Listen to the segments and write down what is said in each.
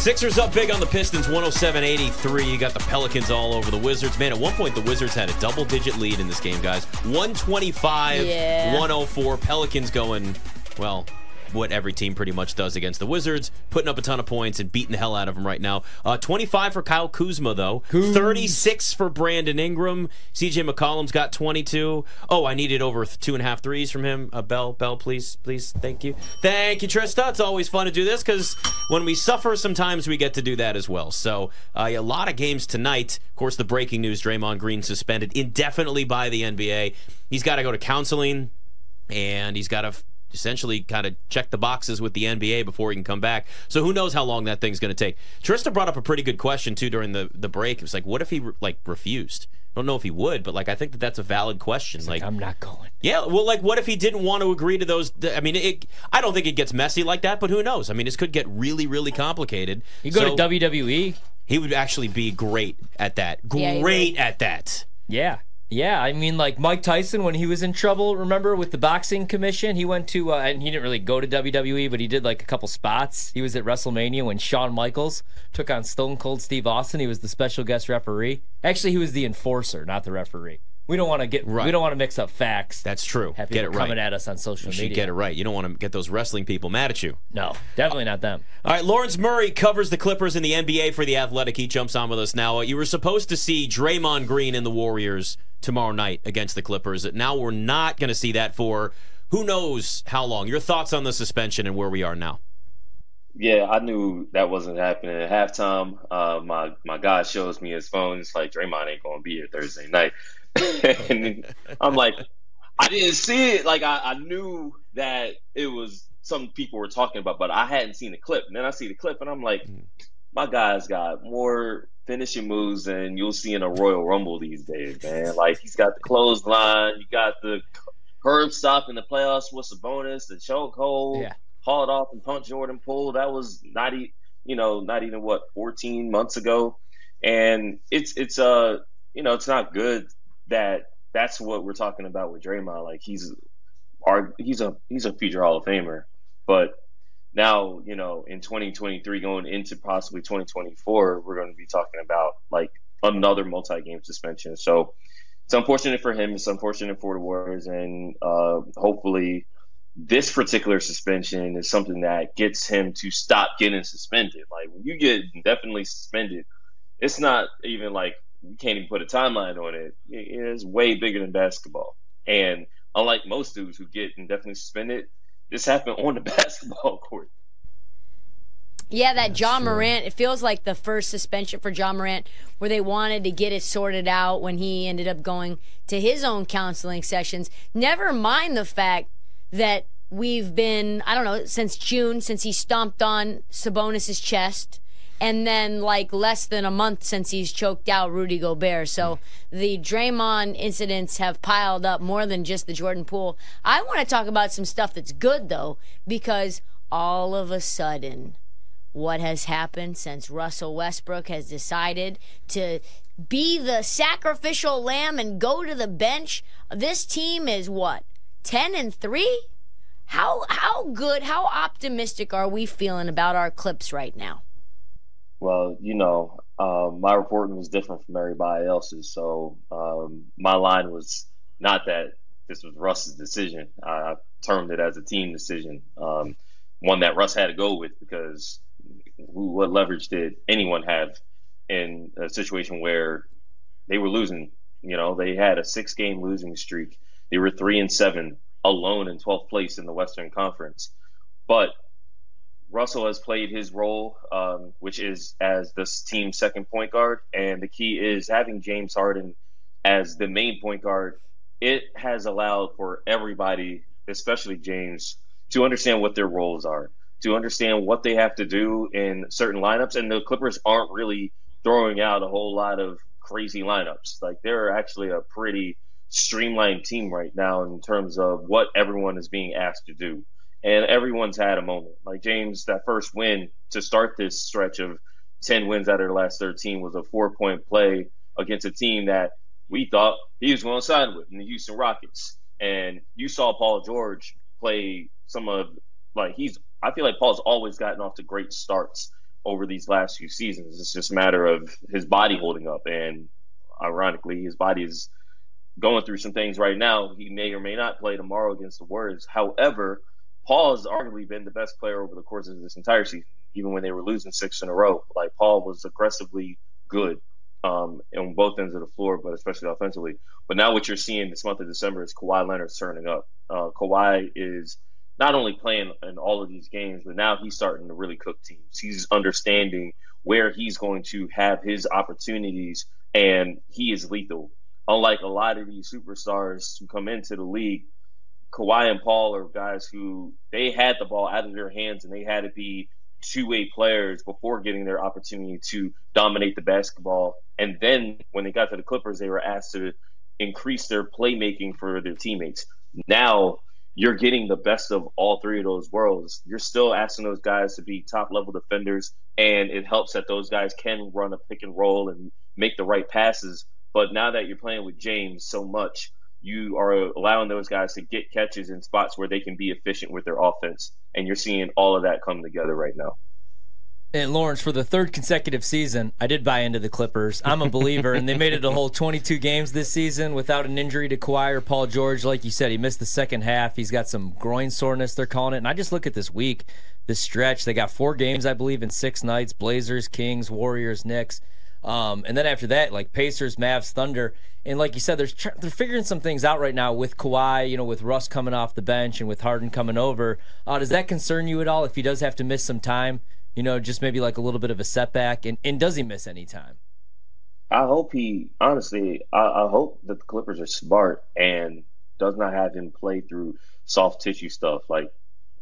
Sixers up big on the Pistons, 107-83. You got the Pelicans all over the Wizards. Man, at one point the Wizards had a double-digit lead in this game, guys. 125, Yeah. 104. Pelicans going, well, what every team pretty much does against the Wizards, putting up a ton of points and beating the hell out of them right now. Uh, 25 for Kyle Kuzma, though. 36 for Brandon Ingram. CJ McCollum's got 22. Oh, I needed over two and a half threes from him. Uh, Bell, Bell, please, please. Thank you. Thank you, Trista. It's always fun to do this because when we suffer, sometimes we get to do that as well. So, uh, a lot of games tonight. Of course, the breaking news Draymond Green suspended indefinitely by the NBA. He's got to go to counseling and he's got to essentially kind of check the boxes with the NBA before he can come back. So who knows how long that thing's going to take. Trista brought up a pretty good question too during the the break. It was like, what if he like refused? I don't know if he would, but like I think that that's a valid question. Like, I'm not going. yeah, well, like what if he didn't want to agree to those? I mean, it, I don't think it gets messy like that, but who knows? I mean, this could get really, really complicated. You go So, to WWE. He would actually be great at that. Yeah, Great at that. Yeah. Yeah, I mean, like Mike Tyson when he was in trouble, remember with the boxing commission, he went to, uh, and he didn't really go to WWE, but he did like a couple spots. He was at WrestleMania when Shawn Michaels took on Stone Cold Steve Austin. He was the special guest referee. Actually, he was the enforcer, not the referee. We don't want to get, Right. we don't want to mix up facts. That's true. Have Get it right. coming at us on social You media. get it right. You don't want to get those wrestling people mad at you. No, definitely not them. All right, Lawrence Murray covers the Clippers in the NBA for the Athletic. He jumps on with us now. You were supposed to see Draymond Green and the Warriors tomorrow night against the Clippers. Now we're not going to see that for who knows how long. Your thoughts on the suspension and where we are now? Yeah, I knew that wasn't happening at halftime. Uh, my my guy shows me his phone. It's like Draymond ain't gonna be here Thursday night, and I'm like, I didn't see it. Like I, I knew that it was some people were talking about, but I hadn't seen the clip. And then I see the clip, and I'm like, my guy's got more finishing moves than you'll see in a Royal Rumble these days, man. Like he's got the clothesline, you got the curb stop in the playoffs. What's the bonus? The chokehold Yeah. hauled off and punched Jordan Poole. That was not e- you know not even what 14 months ago, and it's it's uh you know it's not good that that's what we're talking about with Draymond. Like he's our he's a he's a future Hall of Famer, but now you know in 2023 going into possibly 2024 we're going to be talking about like another multi-game suspension. So it's unfortunate for him. It's unfortunate for the Warriors, and uh, hopefully this particular suspension is something that gets him to stop getting suspended. Like when you get definitely suspended, it's not even like you can't even put a timeline on it. It is way bigger than basketball. And unlike most dudes who get indefinitely suspended, this happened on the basketball court. Yeah, that Ja Morant, it feels like the first suspension for Ja Morant where they wanted to get it sorted out when he ended up going to his own counseling sessions. Never mind the fact that we've been, I don't know, since June, since he stomped on Sabonis's chest, and then like less than a month since he's choked out Rudy Gobert. So the Draymond incidents have piled up more than just the Jordan Poole. I want to talk about some stuff that's good though, because all of a sudden, what has happened since Russell Westbrook has decided to be the sacrificial lamb and go to the bench. This team is what? 10 and 3? How how good, how optimistic are we feeling about our clips right now? Well, you know, um, my reporting was different from everybody else's. So um, my line was not that this was Russ's decision. I, I termed it as a team decision, um, one that Russ had to go with because who, what leverage did anyone have in a situation where they were losing? You know, they had a six game losing streak. They were three and seven alone in 12th place in the Western Conference. But Russell has played his role, um, which is as this team's second point guard, and the key is having James Harden as the main point guard. It has allowed for everybody, especially James, to understand what their roles are, to understand what they have to do in certain lineups. And the Clippers aren't really throwing out a whole lot of crazy lineups. Like they're actually a pretty streamlined team right now in terms of what everyone is being asked to do and everyone's had a moment. Like James, that first win to start this stretch of 10 wins out of the last 13 was a four point play against a team that we thought he was going to sign with in the Houston Rockets. And you saw Paul George play some of, like, he's, I feel like Paul's always gotten off to great starts over these last few seasons. It's just a matter of his body holding up. And ironically, his body is going through some things right now. He may or may not play tomorrow against the Warriors. However, Paul has arguably been the best player over the course of this entire season, even when they were losing six in a row. Like Paul was aggressively good um, on both ends of the floor, but especially offensively. But now what you're seeing this month of December is Kawhi Leonard turning up. Uh, Kawhi is not only playing in all of these games, but now he's starting to really cook teams. He's understanding where he's going to have his opportunities, and he is lethal. Unlike a lot of these superstars who come into the league, Kawhi and Paul are guys who they had the ball out of their hands and they had to be two way players before getting their opportunity to dominate the basketball. And then when they got to the Clippers, they were asked to increase their playmaking for their teammates. Now you're getting the best of all three of those worlds. You're still asking those guys to be top level defenders, and it helps that those guys can run a pick and roll and make the right passes. But now that you're playing with James so much, you are allowing those guys to get catches in spots where they can be efficient with their offense. And you're seeing all of that come together right now. And Lawrence, for the third consecutive season, I did buy into the Clippers. I'm a believer, and they made it a whole 22 games this season without an injury to Kawhi or Paul George. Like you said, he missed the second half. He's got some groin soreness, they're calling it. And I just look at this week, this stretch. They got four games, I believe, in six nights Blazers, Kings, Warriors, Knicks. Um, and then after that, like Pacers, Mavs, Thunder, and like you said, they're they're figuring some things out right now with Kawhi, you know, with Russ coming off the bench and with Harden coming over. Uh, does that concern you at all if he does have to miss some time? You know, just maybe like a little bit of a setback, and, and does he miss any time? I hope he honestly. I, I hope that the Clippers are smart and does not have him play through soft tissue stuff like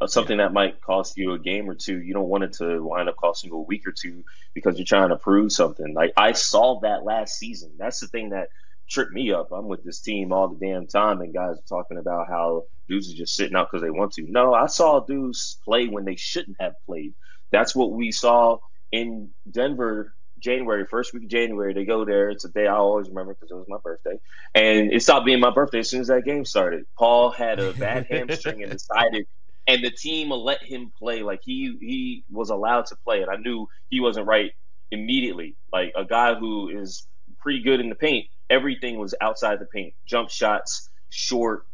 something that might cost you a game or two. You don't want it to wind up costing you a week or two because you're trying to prove something. Like I saw that last season. That's the thing that tripped me up. I'm with this team all the damn time, and guys are talking about how dudes are just sitting out because they want to. No, I saw dudes play when they shouldn't have played. That's what we saw in Denver January, first week of January. They go there. It's a day I always remember because it was my birthday. And it stopped being my birthday as soon as that game started. Paul had a bad hamstring and decided and the team let him play. Like he he was allowed to play and i knew he wasn't right immediately. Like a guy who is pretty good in the paint everything was outside the paint. Jump shots short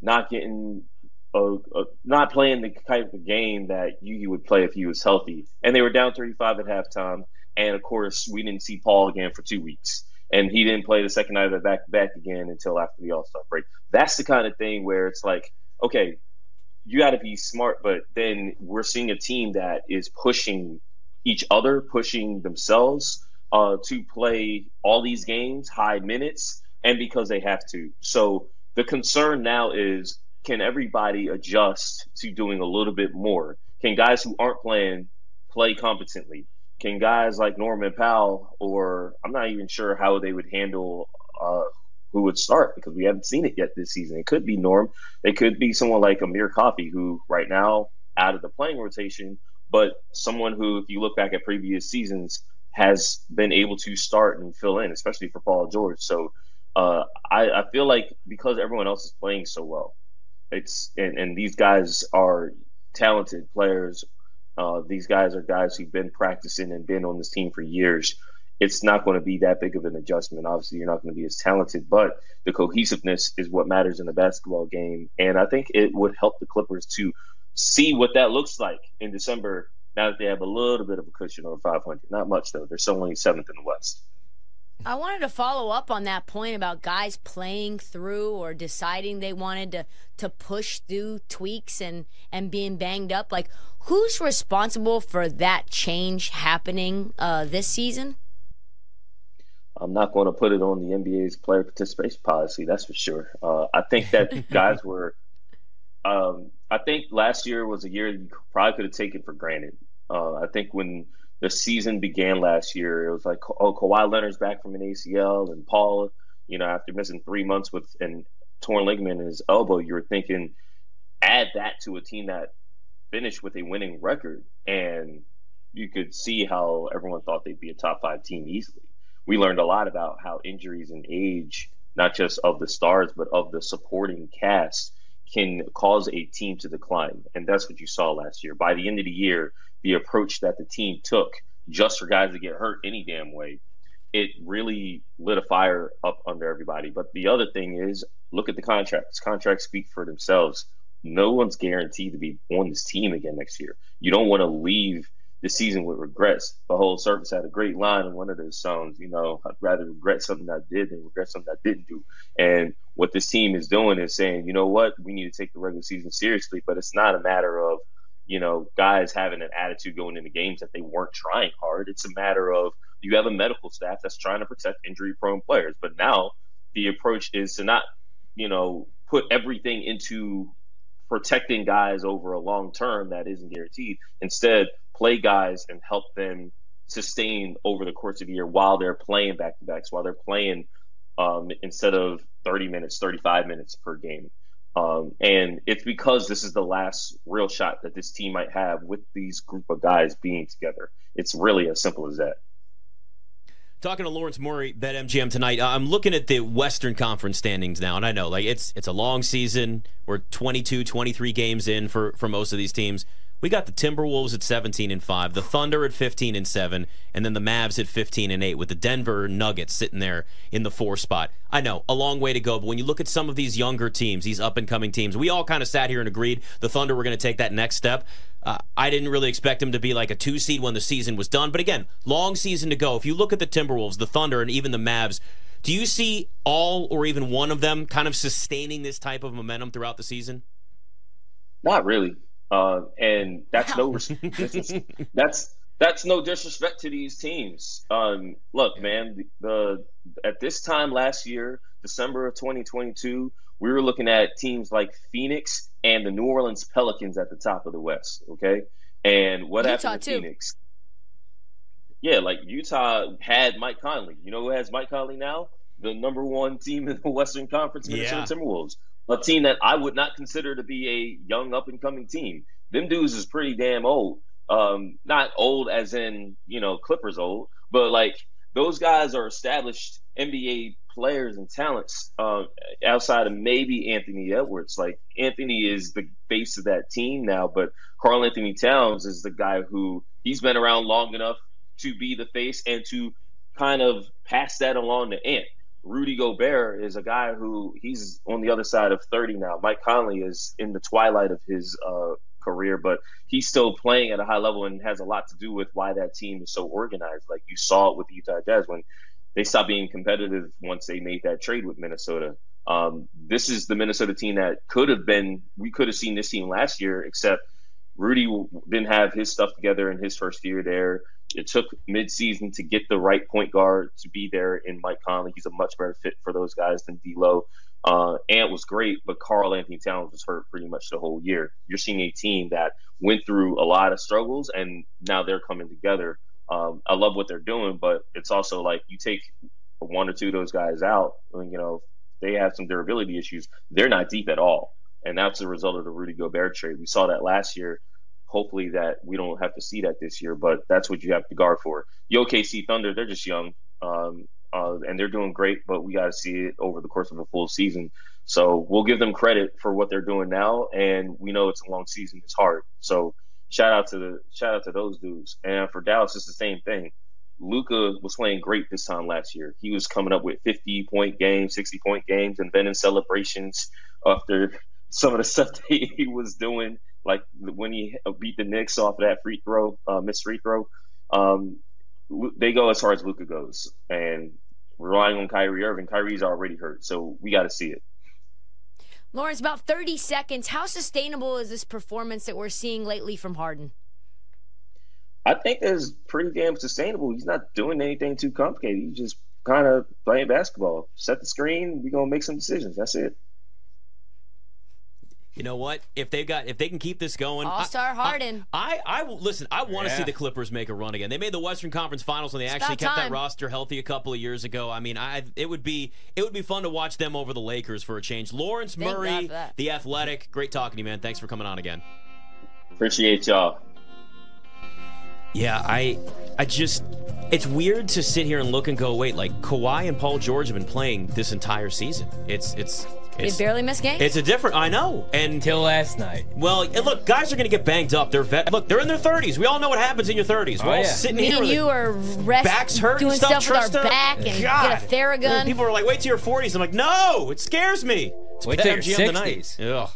not getting a, a, not playing the type of game that you would play if he was healthy. And they were down 35 at halftime and of course we didn't see paul again for two weeks. And he didn't play the second night of the back back again until after the all-star break. That's the kind of thing where it's like okay you got to be smart, but then we're seeing a team that is pushing each other, pushing themselves uh, to play all these games, high minutes, and because they have to. So the concern now is can everybody adjust to doing a little bit more? Can guys who aren't playing play competently? Can guys like Norman Powell, or I'm not even sure how they would handle uh, who would start because we haven't seen it yet this season. It could be Norm. It could be someone like Amir Coffey, who right now out of the playing rotation, but someone who, if you look back at previous seasons, has been able to start and fill in, especially for Paul George. So uh, I, I, feel like because everyone else is playing so well, it's and, and these guys are talented players. Uh, these guys are guys who've been practicing and been on this team for years it's not going to be that big of an adjustment. Obviously, you're not going to be as talented, but the cohesiveness is what matters in the basketball game. And I think it would help the Clippers to see what that looks like in December now that they have a little bit of a cushion over 500. Not much, though. They're still only seventh in the West. I wanted to follow up on that point about guys playing through or deciding they wanted to, to push through tweaks and, and being banged up. Like, who's responsible for that change happening uh, this season? I'm not going to put it on the NBA's player participation policy. That's for sure. Uh, I think that guys were. Um, I think last year was a year you probably could have taken for granted. Uh, I think when the season began last year, it was like, oh, Kawhi Leonard's back from an ACL, and Paul, you know, after missing three months with an torn ligament in his elbow, you were thinking, add that to a team that finished with a winning record, and you could see how everyone thought they'd be a top five team easily we learned a lot about how injuries and age, not just of the stars, but of the supporting cast, can cause a team to decline. And that's what you saw last year. By the end of the year, the approach that the team took just for guys to get hurt any damn way, it really lit a fire up under everybody. But the other thing is, look at the contracts. Contracts speak for themselves. No one's guaranteed to be on this team again next year. You don't want to leave the season with regrets. The whole service had a great line in one of those songs. You know, I'd rather regret something I did than regret something I didn't do. And what this team is doing is saying, you know what, we need to take the regular season seriously, but it's not a matter of you know, guys having an attitude going into games that they weren't trying hard. It's a matter of you have a medical staff that's trying to protect injury prone players. But now the approach is to not, you know, put everything into protecting guys over a long term that isn't guaranteed. Instead, play guys and help them sustain over the course of the year while they're playing back to backs, while they're playing um, instead of 30 minutes, 35 minutes per game. Um, and it's because this is the last real shot that this team might have with these group of guys being together. It's really as simple as that. Talking to Lawrence Murray, BetMGM tonight. Uh, I'm looking at the Western Conference standings now, and I know like it's it's a long season. We're 22, 23 games in for for most of these teams. We got the Timberwolves at 17 and 5, the Thunder at 15 and 7, and then the Mavs at 15 and 8 with the Denver Nuggets sitting there in the 4 spot. I know, a long way to go, but when you look at some of these younger teams, these up and coming teams, we all kind of sat here and agreed the Thunder were going to take that next step. Uh, I didn't really expect them to be like a 2 seed when the season was done, but again, long season to go. If you look at the Timberwolves, the Thunder, and even the Mavs, do you see all or even one of them kind of sustaining this type of momentum throughout the season? Not really. Uh, and that's wow. no that's that's no disrespect to these teams. Um, look, man, the, the, at this time last year, December of 2022, we were looking at teams like Phoenix and the New Orleans Pelicans at the top of the West. Okay, and what Utah happened to too. Phoenix? Yeah, like Utah had Mike Conley. You know who has Mike Conley now? The number one team in the Western Conference, Minnesota yeah. Timberwolves a team that I would not consider to be a young up and coming team. Them dudes is pretty damn old. Um, not old as in, you know, Clippers old, but like those guys are established NBA players and talents uh, outside of maybe Anthony Edwards. Like Anthony is the face of that team now, but Karl-Anthony Towns is the guy who he's been around long enough to be the face and to kind of pass that along to Ant. Rudy Gobert is a guy who he's on the other side of 30 now. Mike Conley is in the twilight of his uh, career, but he's still playing at a high level and has a lot to do with why that team is so organized. Like you saw it with the Utah Jazz when they stopped being competitive once they made that trade with Minnesota. Um, this is the Minnesota team that could have been, we could have seen this team last year, except Rudy didn't have his stuff together in his first year there. It took midseason to get the right point guard to be there in Mike Conley. He's a much better fit for those guys than D'Lo. Uh, Ant was great, but Karl-Anthony Towns was hurt pretty much the whole year. You're seeing a team that went through a lot of struggles, and now they're coming together. Um, I love what they're doing, but it's also like you take one or two of those guys out, and, you know, they have some durability issues. They're not deep at all, and that's the result of the Rudy Gobert trade. We saw that last year hopefully that we don't have to see that this year, but that's what you have to guard for. The OKC Thunder, they're just young, um, uh, and they're doing great, but we got to see it over the course of a full season. So we'll give them credit for what they're doing now, and we know it's a long season; it's hard. So shout out to the shout out to those dudes. And for Dallas, it's the same thing. Luka was playing great this time last year. He was coming up with 50 point games, 60 point games, and then in celebrations after some of the stuff that he was doing like when he beat the Knicks off of that free throw, uh, missed free throw. Um, they go as far as Luka goes, and relying on Kyrie Irving. Kyrie's already hurt, so we got to see it. Lawrence, about 30 seconds. How sustainable is this performance that we're seeing lately from Harden? I think it's pretty damn sustainable. He's not doing anything too complicated. He's just kind of playing basketball. Set the screen. We're gonna make some decisions. That's it you know what? If they've got, if they can keep this going, All Star Harden. I, I, I, listen. I want to yeah. see the Clippers make a run again. They made the Western Conference Finals, and they it's actually kept time. that roster healthy a couple of years ago. I mean, I, it would be, it would be fun to watch them over the Lakers for a change. Lawrence Thank Murray, the Athletic. Great talking to you, man. Thanks for coming on again. Appreciate y'all. Yeah, I, I just, it's weird to sit here and look and go, wait, like Kawhi and Paul George have been playing this entire season. It's, it's They It's- barely miss games. It's a different. I know. And Until last night. well, and look, guys are going to get banged up. They're vet. Look, they're in their 30s. We all know what happens in your 30s. We're Oh, all yeah. sitting Me here. and you are rest, backs hurt doing and stuff. stuff with our back and God. get a Theragun. People are like, wait till your 40s. I'm like, no, it scares me. It's Wait till your BetMGM tonight. 60s. Ugh.